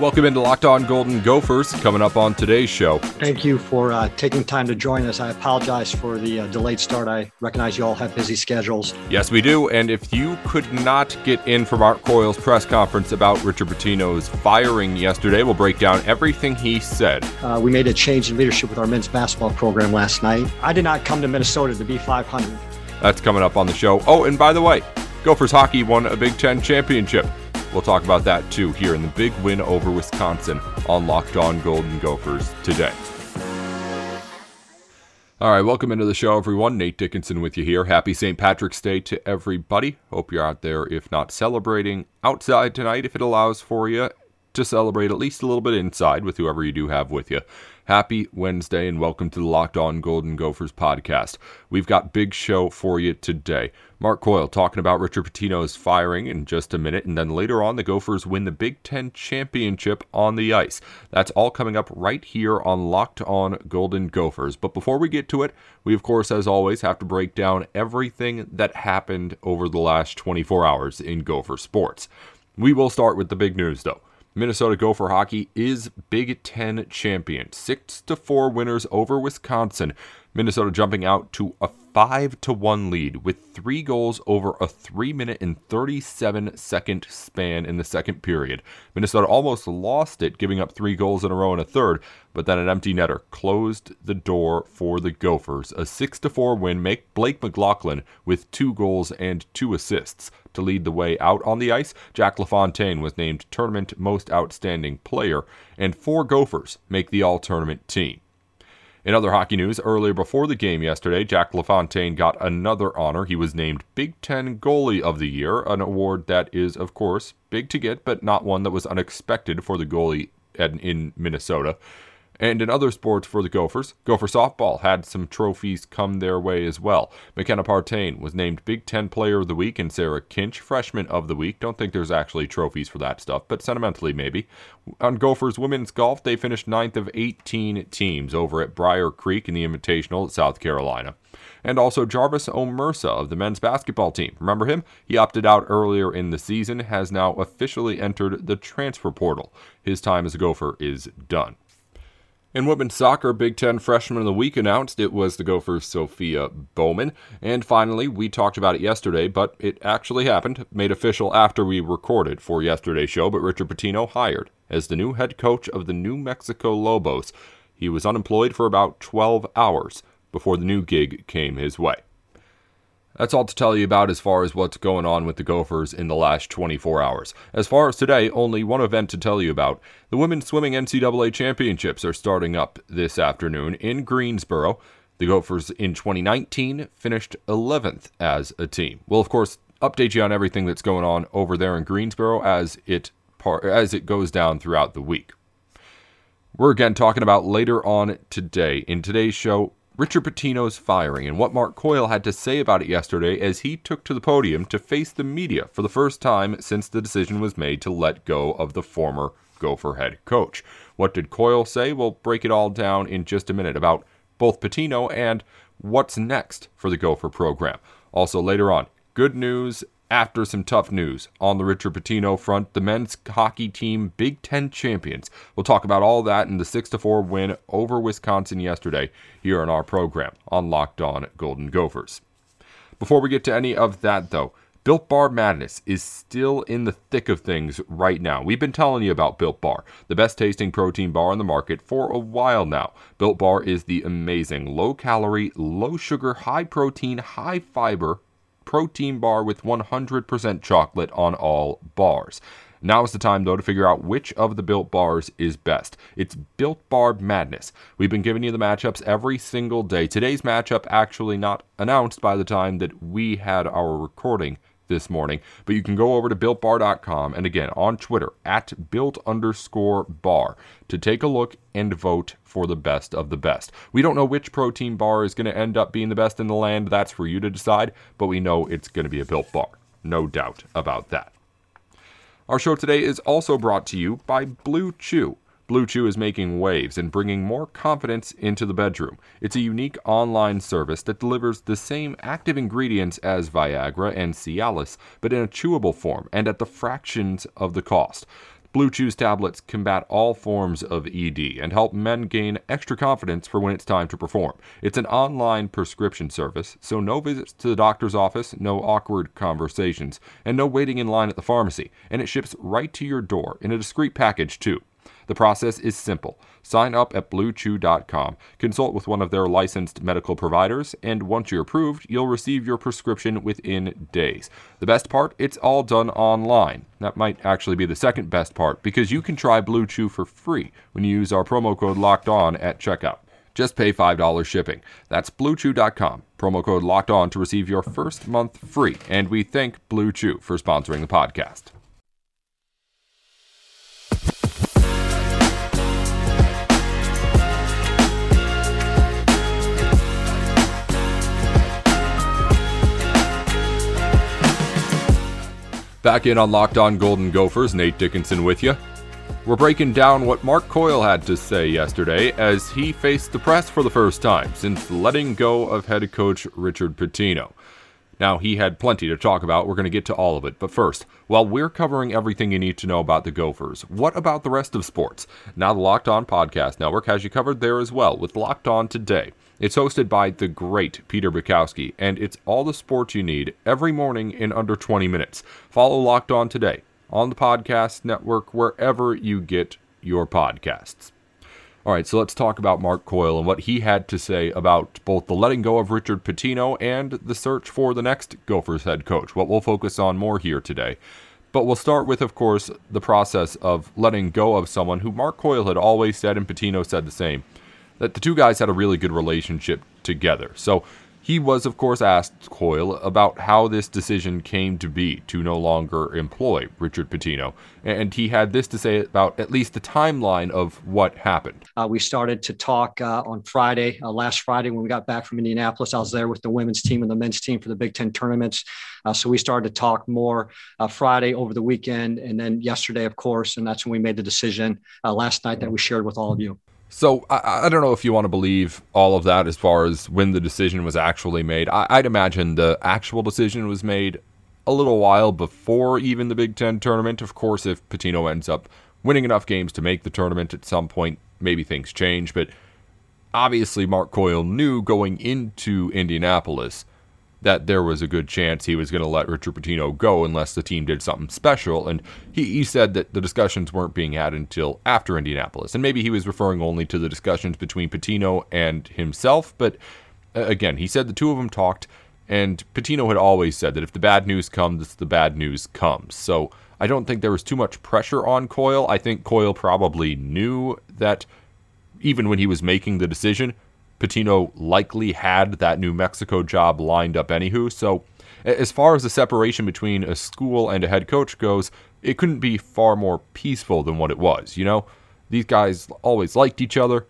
Welcome into Locked On Golden Gophers. Coming up on today's show. Thank you for uh, taking time to join us. I apologize for the uh, delayed start. I recognize you all have busy schedules. Yes, we do. And if you could not get in for Mark Coyle's press conference about Richard Pitino's firing yesterday, we'll break down everything he said. Uh, we made a change in leadership with our men's basketball program last night. I did not come to Minnesota to be 500. That's coming up on the show. Oh, and by the way, Gophers hockey won a Big Ten championship. We'll talk about that too here in the big win over Wisconsin on Locked On Golden Gophers today. All right, welcome into the show, everyone. Nate Dickinson with you here. Happy St. Patrick's Day to everybody. Hope you're out there, if not celebrating outside tonight, if it allows for you to celebrate at least a little bit inside with whoever you do have with you. Happy Wednesday and welcome to the Locked On Golden Gophers podcast. We've got big show for you today. Mark Coyle talking about Richard Pitino's firing in just a minute, and then later on, the Gophers win the Big Ten championship on the ice. That's all coming up right here on Locked On Golden Gophers. But before we get to it, we of course, as always, have to break down everything that happened over the last 24 hours in Gopher sports. We will start with the big news, though. Minnesota Gopher hockey is Big Ten champion. Six to four winners over Wisconsin. Minnesota jumping out to a 5 to 1 lead with 3 goals over a 3 minute and 37 second span in the second period. Minnesota almost lost it giving up 3 goals in a row in a third, but then an empty netter closed the door for the Gophers. A 6 to 4 win make Blake McLaughlin with 2 goals and 2 assists to lead the way out on the ice. Jack LaFontaine was named tournament most outstanding player and 4 Gophers make the all-tournament team. In other hockey news, earlier before the game yesterday, Jack LaFontaine got another honor. He was named Big Ten Goalie of the Year, an award that is, of course, big to get, but not one that was unexpected for the goalie in Minnesota. And in other sports for the Gophers, Gopher softball had some trophies come their way as well. McKenna Partain was named Big Ten Player of the Week and Sarah Kinch Freshman of the Week. Don't think there's actually trophies for that stuff, but sentimentally maybe. On Gophers women's golf, they finished ninth of 18 teams over at Briar Creek in the Invitational at South Carolina and also Jarvis Omersa of the men's basketball team. Remember him? He opted out earlier in the season, has now officially entered the transfer portal. His time as a Gopher is done. In women's soccer, Big Ten Freshman of the Week announced it was the Gophers Sophia Bowman. And finally, we talked about it yesterday, but it actually happened, made official after we recorded for yesterday's show. But Richard Pitino hired as the new head coach of the New Mexico Lobos. He was unemployed for about 12 hours before the new gig came his way. That's all to tell you about as far as what's going on with the Gophers in the last 24 hours. As far as today, only one event to tell you about. The Women's Swimming NCAA Championships are starting up this afternoon in Greensboro. The Gophers in 2019 finished 11th as a team. We'll, of course, update you on everything that's going on over there in Greensboro as it, par- as it goes down throughout the week. We're again talking about later on today. In today's show, Richard Pitino's firing and what Mark Coyle had to say about it yesterday as he took to the podium to face the media for the first time since the decision was made to let go of the former Gopher head coach. What did Coyle say? We'll break it all down in just a minute about both Pitino and what's next for the Gopher program. Also, later on, good news after some tough news on the Richard Pitino front, the men's hockey team Big Ten champions. We'll talk about all that in the 6 4 win over Wisconsin yesterday here on our program on Locked On Golden Gophers. Before we get to any of that, though, Built Bar Madness is still in the thick of things right now. We've been telling you about Built Bar, the best tasting protein bar on the market for a while now. Built Bar is the amazing low calorie, low sugar, high protein, high fiber protein bar with 100% chocolate on all bars. Now is the time, though, to figure out which of the built bars is best. It's Built Bar Madness. We've been giving you the matchups every single day. Today's matchup actually not announced by the time that we had our recording this morning. But you can go over to builtbar.com and again on Twitter at built underscore bar to take a look and vote for the best of the best. We don't know which protein bar is going to end up being the best in the land. That's for you to decide, but we know it's going to be a built bar. No doubt about that. Our show today is also brought to you by Blue Chew. Blue Chew is making waves and bringing more confidence into the bedroom. It's a unique online service that delivers the same active ingredients as Viagra and Cialis, but in a chewable form and at the fractions of the cost. Blue Chew's tablets combat all forms of ED and help men gain extra confidence for when it's time to perform. It's an online prescription service, so no visits to the doctor's office, no awkward conversations, and no waiting in line at the pharmacy. And it ships right to your door in a discreet package, too. The process is simple. Sign up at bluechew.com, consult with one of their licensed medical providers, and once you're approved, you'll receive your prescription within days. The best part, it's all done online. That might actually be the second best part because you can try Blue Chew for free when you use our promo code locked on at checkout. Just pay $5 shipping. That's bluechew.com. Promo code locked on to receive your first month free. And we thank Blue Chew for sponsoring the podcast. Back in on Locked On Golden Gophers, Nate Dickinson with you. We're breaking down what Mark Coyle had to say yesterday as he faced the press for the first time since letting go of head coach Richard Pitino. Now, he had plenty to talk about. We're going to get to all of it. But first, while we're covering everything you need to know about the Gophers, what about the rest of sports? Now, the Locked On Podcast Network has you covered there as well with Locked On Today. It's hosted by the great Peter Bukowski, and it's all the sports you need every morning in under 20 minutes. Follow Locked On Today on the Podcast Network wherever you get your podcasts. All right, so let's talk about Mark Coyle and what he had to say about both the letting go of Richard Pitino and the search for the next Gophers head coach. What we'll focus on more here today. But we'll start with, of course, the process of letting go of someone who Mark Coyle had always said, and Pitino said the same, that the two guys had a really good relationship together. So he was, of course, asked Coyle about how this decision came to be to no longer employ Richard Pitino, and he had this to say about at least the timeline of what happened. Uh, we started to talk uh, on Friday, uh, last Friday when we got back from Indianapolis. I was there with the women's team and the men's team for the Big Ten tournaments. Uh, so we started to talk more uh, Friday over the weekend, and then yesterday, of course, and that's when we made the decision uh, last night that we shared with all of you. So I, I, don't know if you want to believe all of that as far as when the decision was actually made. I, I'd imagine the actual decision was made a little while before even the Big Ten tournament. Of course, if Pitino ends up winning enough games to make the tournament at some point, maybe things change. But obviously, Mark Coyle knew going into Indianapolis that there was a good chance he was going to let Richard Pitino go unless the team did something special. And he, he said that the discussions weren't being had until after Indianapolis. And maybe he was referring only to the discussions between Pitino and himself. But uh, again, he said the two of them talked, and Pitino had always said that if the bad news comes, the bad news comes. So I don't think there was too much pressure on Coyle. I think Coyle probably knew that even when he was making the decision, Pitino likely had that New Mexico job lined up anywho. So, as far as the separation between a school and a head coach goes, it couldn't be far more peaceful than what it was. You know, these guys always liked each other.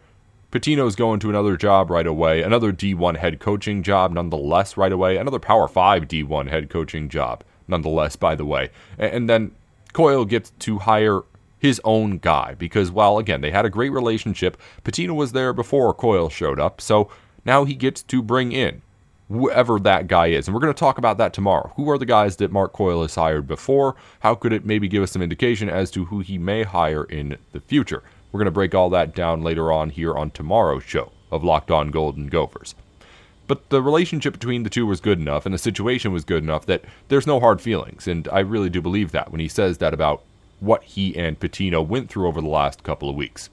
Pitino's going to another job right away, another D1 head coaching job nonetheless right away, another Power 5 D1 head coaching job nonetheless, by the way. And then Coyle gets to hire his own guy because while again they had a great relationship, Pitino was there before Coyle showed up, so now he gets to bring in whoever that guy is. And we're going to talk about that tomorrow. Who are the guys that Mark Coyle has hired before? How could it maybe give us some indication as to who he may hire in the future? We're going to break all that down later on here on tomorrow's show of Locked On Golden Gophers. But the relationship between the two was good enough and the situation was good enough that there's no hard feelings. And I really do believe that when he says that about what he and Pitino went through over the last couple of weeks.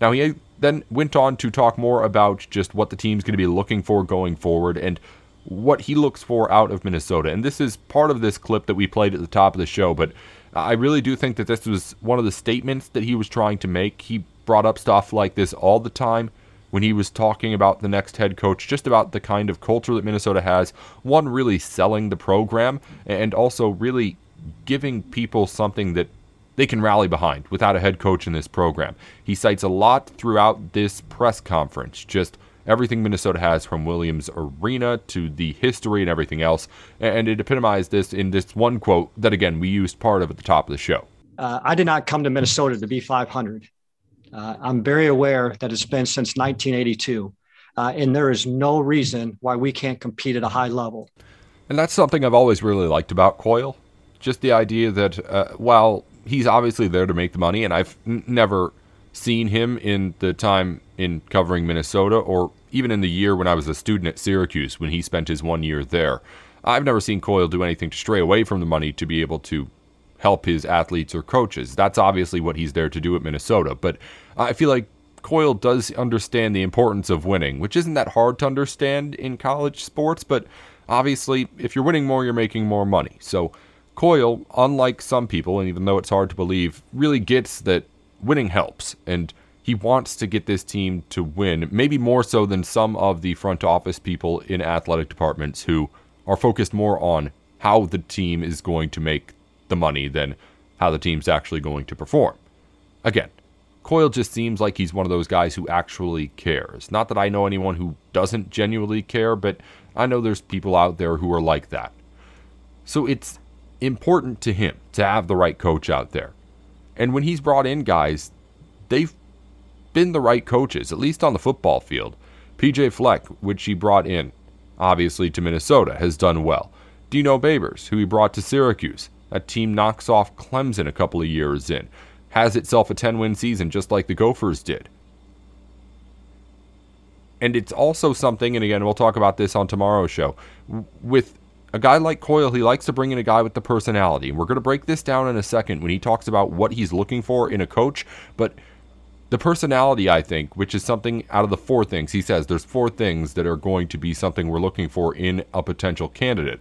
Now, he then went on to talk more about just what the team's going to be looking for going forward and what he looks for out of Minnesota. And this is part of this clip that we played at the top of the show, but I really do think that this was one of the statements that he was trying to make. He brought up stuff like this all the time when he was talking about the next head coach, just about the kind of culture that Minnesota has. One, really selling the program, and also really giving people something that they can rally behind without a head coach in this program. He cites a lot throughout this press conference, just everything Minnesota has from Williams Arena to the history and everything else. And it epitomized this in this one quote that, again, we used part of at the top of the show. Uh, I did not come to Minnesota to be 500. Uh, I'm very aware that it's been since 1982, uh, and there is no reason why we can't compete at a high level. And that's something I've always really liked about Coyle. Just the idea that uh, while he's obviously there to make the money, and I've n- never seen him in the time in covering Minnesota or even in the year when I was a student at Syracuse when he spent his one year there. I've never seen Coyle do anything to stray away from the money to be able to help his athletes or coaches. That's obviously what he's there to do at Minnesota. But I feel like Coyle does understand the importance of winning, which isn't that hard to understand in college sports, but obviously, if you're winning more, you're making more money. So Coyle, unlike some people, and even though it's hard to believe, really gets that winning helps. And he wants to get this team to win, maybe more so than some of the front office people in athletic departments who are focused more on how the team is going to make the money than how the team's actually going to perform. Again, Coyle just seems like he's one of those guys who actually cares. Not that I know anyone who doesn't genuinely care, but I know there's people out there who are like that. So it's important to him to have the right coach out there. And when he's brought in guys, they've been the right coaches, at least on the football field. PJ Fleck, which he brought in, obviously to Minnesota, has done well. Dino Babers, who he brought to Syracuse, a team knocks off Clemson a couple of years in, has itself a 10 win season just like the Gophers did. And it's also something, and again, we'll talk about this on tomorrow's show, with a guy like Coyle, he likes to bring in a guy with the personality. And we're going to break this down in a second when he talks about what he's looking for in a coach. But the personality, I think, which is something out of the four things, he says there's four things that are going to be something we're looking for in a potential candidate.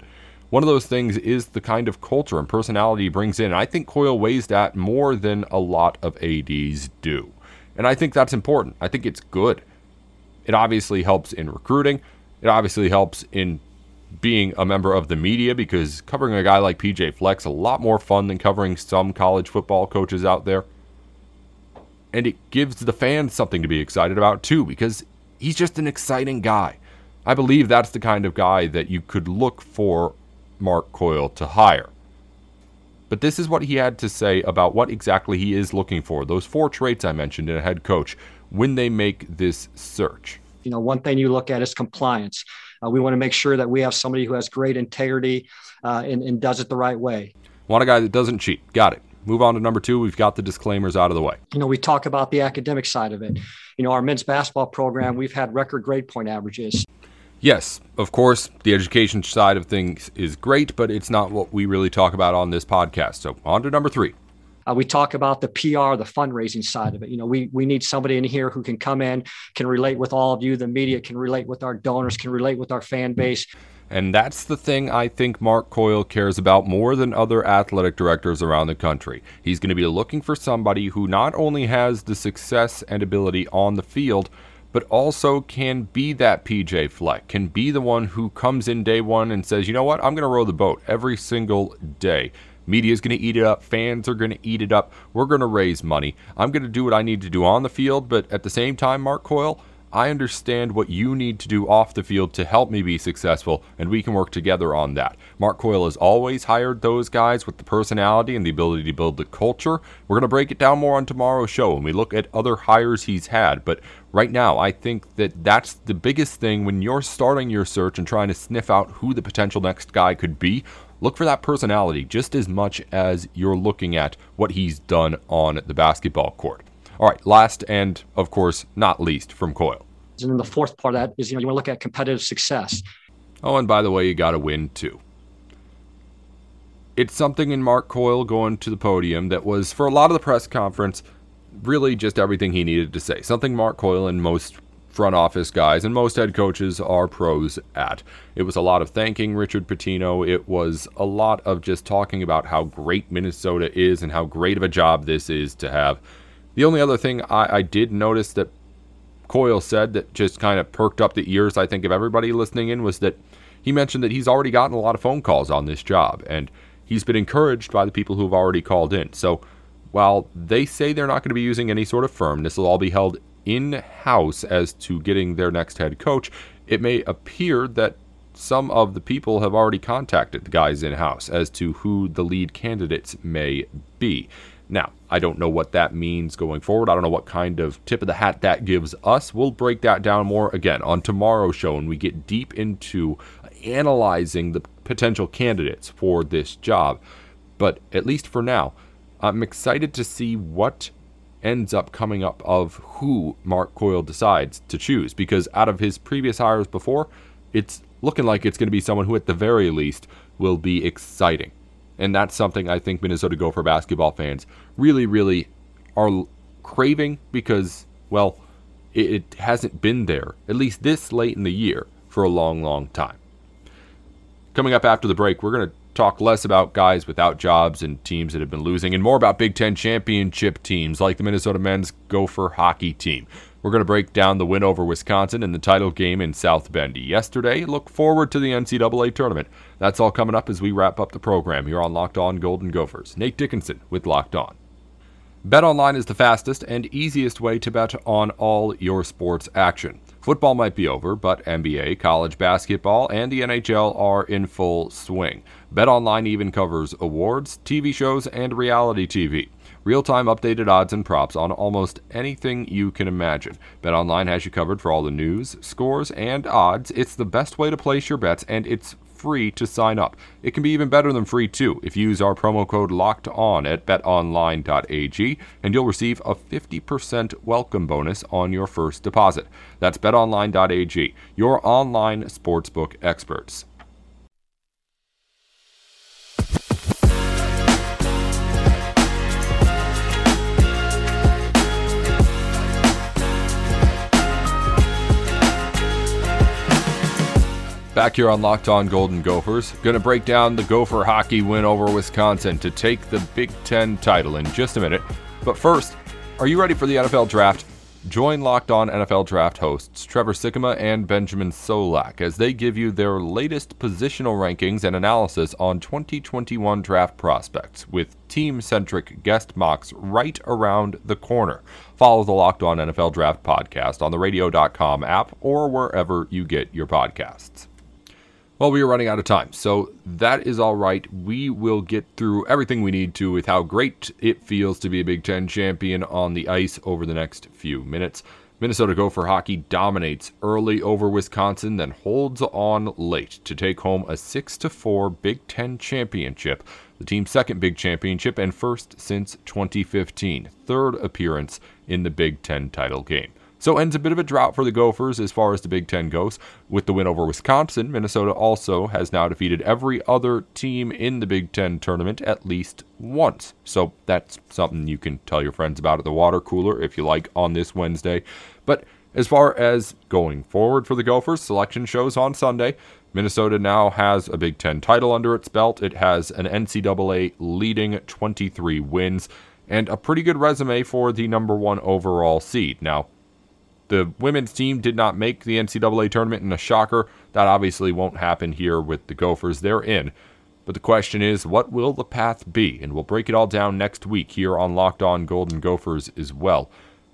One of those things is the kind of culture and personality he brings in. And I think Coyle weighs that more than a lot of ADs do. And I think that's important. I think it's good. It obviously helps in recruiting. It obviously helps in being a member of the media because covering a guy like PJ Fleck's a lot more fun than covering some college football coaches out there and it gives the fans something to be excited about too because he's just an exciting guy. I believe that's the kind of guy that you could look for Mark Coyle to hire. But this is what he had to say about what exactly he is looking for, those four traits I mentioned in a head coach, when they make this search. You know, one thing you look at is compliance. Uh, we want to make sure that we have somebody who has great integrity uh, and, and does it the right way. Want a guy that doesn't cheat. Got it move on to number two. We've got the disclaimers out of the way. You know, we talk about the academic side of it. You know, our men's basketball program, we've had record grade point averages. Yes, of course, the education side of things is great, but it's not what we really talk about on this podcast. So, on to number three. Uh, we talk about the PR, the fundraising side of it. You know, we we need somebody in here who can come in, can relate with all of you. The media can relate with our donors, can relate with our fan base. And that's the thing I think Mark Coyle cares about more than other athletic directors around the country. He's going to be looking for somebody who not only has the success and ability on the field, but also can be that PJ Fleck, can be the one who comes in day one and says, you know what, I'm going to row the boat every single day. Media is going to eat it up. Fans are going to eat it up. We're going to raise money. I'm going to do what I need to do on the field, but at the same time, Mark Coyle, I understand what you need to do off the field to help me be successful, and we can work together on that. Mark Coyle has always hired those guys with the personality and the ability to build the culture. We're going to break it down more on tomorrow's show when we look at other hires he's had, but right now, I think that that's the biggest thing when you're starting your search and trying to sniff out who the potential next guy could be. Look for that personality just as much as you're looking at what he's done on the basketball court. All right, last and of course not least from Coyle. And then the fourth part of that is you know you want to look at competitive success. Oh, and by the way, you got to win too. It's something in Mark Coyle going to the podium that was for a lot of the press conference really just everything he needed to say. Something Mark Coyle and most front office guys and most head coaches are pros at. It was a lot of thanking Richard Pitino. It was a lot of just talking about how great Minnesota is and how great of a job this is to have the only other thing I, I did notice that Coyle said that just kind of perked up the ears, I think, of everybody listening in was that he mentioned that he's already gotten a lot of phone calls on this job and he's been encouraged by the people who have already called in. So while they say they're not going to be using any sort of firm, this will all be held in house as to getting their next head coach, it may appear that some of the people have already contacted the guys in house as to who the lead candidates may be. Now, I don't know what that means going forward. I don't know what kind of tip of the hat that gives us. We'll break that down more again on tomorrow's show when we get deep into analyzing the potential candidates for this job. But at least for now, I'm excited to see what ends up coming up of who Mark Coyle decides to choose because out of his previous hires before, it's looking like it's going to be someone who, at the very least, will be exciting. And that's something I think Minnesota Gopher basketball fans really, really are craving because, well, it, it hasn't been there, at least this late in the year, for a long, long time. Coming up after the break, we're going to talk less about guys without jobs and teams that have been losing and more about Big Ten championship teams like the Minnesota men's Gopher hockey team. We're going to break down the win over Wisconsin in the title game in South Bend yesterday. Look forward to the NCAA tournament. That's all coming up as we wrap up the program here on Locked On Golden Gophers. Nate Dickinson with Locked On. BetOnline is the fastest and easiest way to bet on all your sports action. Football might be over, but NBA, college basketball, and the NHL are in full swing. BetOnline even covers awards, TV shows, and reality TV. Real time updated odds and props on almost anything you can imagine. BetOnline has you covered for all the news, scores, and odds. It's the best way to place your bets, and it's free to sign up. It can be even better than free too if you use our promo code locked on at betonline.ag and you'll receive a 50% welcome bonus on your first deposit. That's betonline.ag, your online sportsbook experts. Back here on Locked On Golden Gophers, going to break down the Gopher hockey win over Wisconsin to take the Big Ten title in just a minute. But first, are you ready for the NFL draft? Join Locked On NFL Draft hosts Trevor Sikkema and Benjamin Solak as they give you their latest positional rankings and analysis on 2021 draft prospects with team centric guest mocks right around the corner. Follow the Locked On NFL Draft podcast on the radio.com app or wherever you get your podcasts. Well, we are running out of time, so that is all right. We will get through everything we need to with how great it feels to be a Big Ten champion on the ice over the next few minutes. Minnesota Gopher hockey dominates early over Wisconsin, then holds on late to take home a 6 4 Big Ten championship, the team's second big championship and first since 2015, third appearance in the Big Ten title game. So ends a bit of a drought for the Gophers as far as the Big Ten goes. With the win over Wisconsin, Minnesota also has now defeated every other team in the Big Ten tournament at least once. So that's something you can tell your friends about at the water cooler if you like on this Wednesday. But as far as going forward for the Gophers, selection shows on Sunday. Minnesota now has a Big Ten title under its belt. It has an NCAA leading 23 wins and a pretty good resume for the number one overall seed. Now, the women's team did not make the NCAA tournament in a shocker. That obviously won't happen here with the Gophers. They're in. But the question is, what will the path be? And we'll break it all down next week here on Locked On Golden Gophers as well.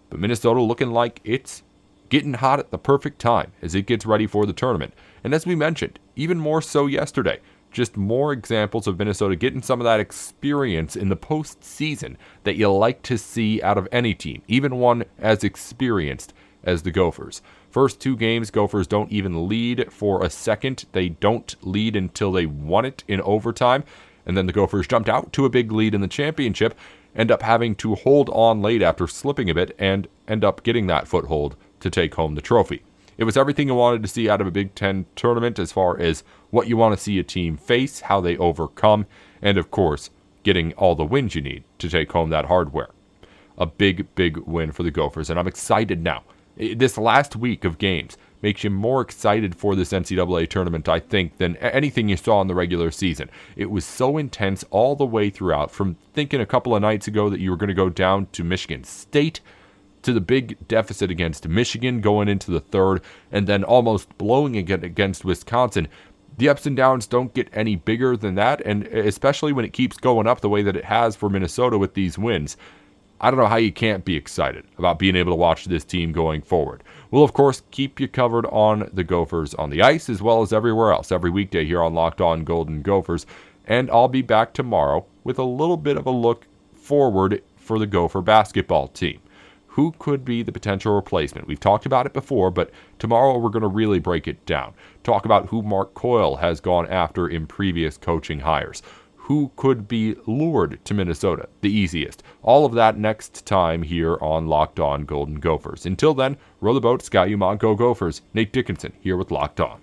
But Minnesota looking like it's getting hot at the perfect time as it gets ready for the tournament. And as we mentioned, even more so yesterday, just more examples of Minnesota getting some of that experience in the postseason that you like to see out of any team, even one as experienced as the Gophers. First two games, Gophers don't even lead for a second. They don't lead until they won it in overtime. And then the Gophers jumped out to a big lead in the championship, end up having to hold on late after slipping a bit, and end up getting that foothold to take home the trophy. It was everything you wanted to see out of a Big Ten tournament as far as what you want to see a team face, how they overcome, and of course, getting all the wins you need to take home that hardware. A big, big win for the Gophers, and I'm excited now this last week of games makes you more excited for this NCAA tournament, I think, than anything you saw in the regular season. It was so intense all the way throughout, from thinking a couple of nights ago that you were going to go down to Michigan State to the big deficit against Michigan going into the third, and then almost blowing again against Wisconsin. The ups and downs don't get any bigger than that, and especially when it keeps going up the way that it has for Minnesota with these wins. I don't know how you can't be excited about being able to watch this team going forward. We'll, of course, keep you covered on the Gophers on the ice as well as everywhere else every weekday here on Locked On Golden Gophers. And I'll be back tomorrow with a little bit of a look forward for the Gopher basketball team. Who could be the potential replacement? We've talked about it before, but tomorrow we're going to really break it down. Talk about who Mark Coyle has gone after in previous coaching hires who could be lured to Minnesota the easiest. All of that next time here on Locked On Golden Gophers. Until then, row the boat, Ski-U-Mah, go Gophers. Nate Dickinson here with Locked On.